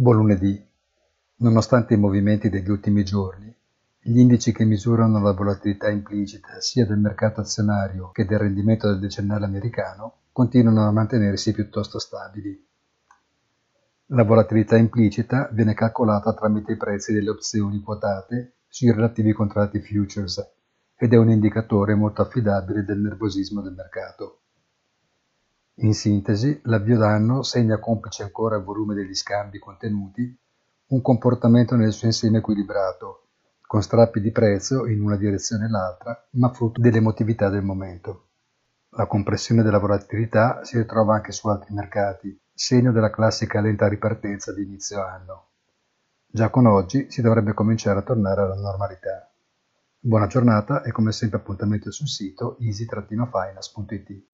Buon lunedì. Nonostante i movimenti degli ultimi giorni, gli indici che misurano la volatilità implicita sia del mercato azionario che del rendimento del decennale americano continuano a mantenersi piuttosto stabili. La volatilità implicita viene calcolata tramite i prezzi delle opzioni quotate sui relativi contratti futures ed è un indicatore molto affidabile del nervosismo del mercato. In sintesi, l'avvio d'anno segna complice ancora il volume degli scambi contenuti un comportamento nel suo insieme equilibrato, con strappi di prezzo in una direzione e l'altra, ma frutto dell'emotività del momento. La compressione della volatilità si ritrova anche su altri mercati, segno della classica lenta ripartenza di inizio anno. Già con oggi si dovrebbe cominciare a tornare alla normalità. Buona giornata e come sempre appuntamento sul sito easy-finance.it.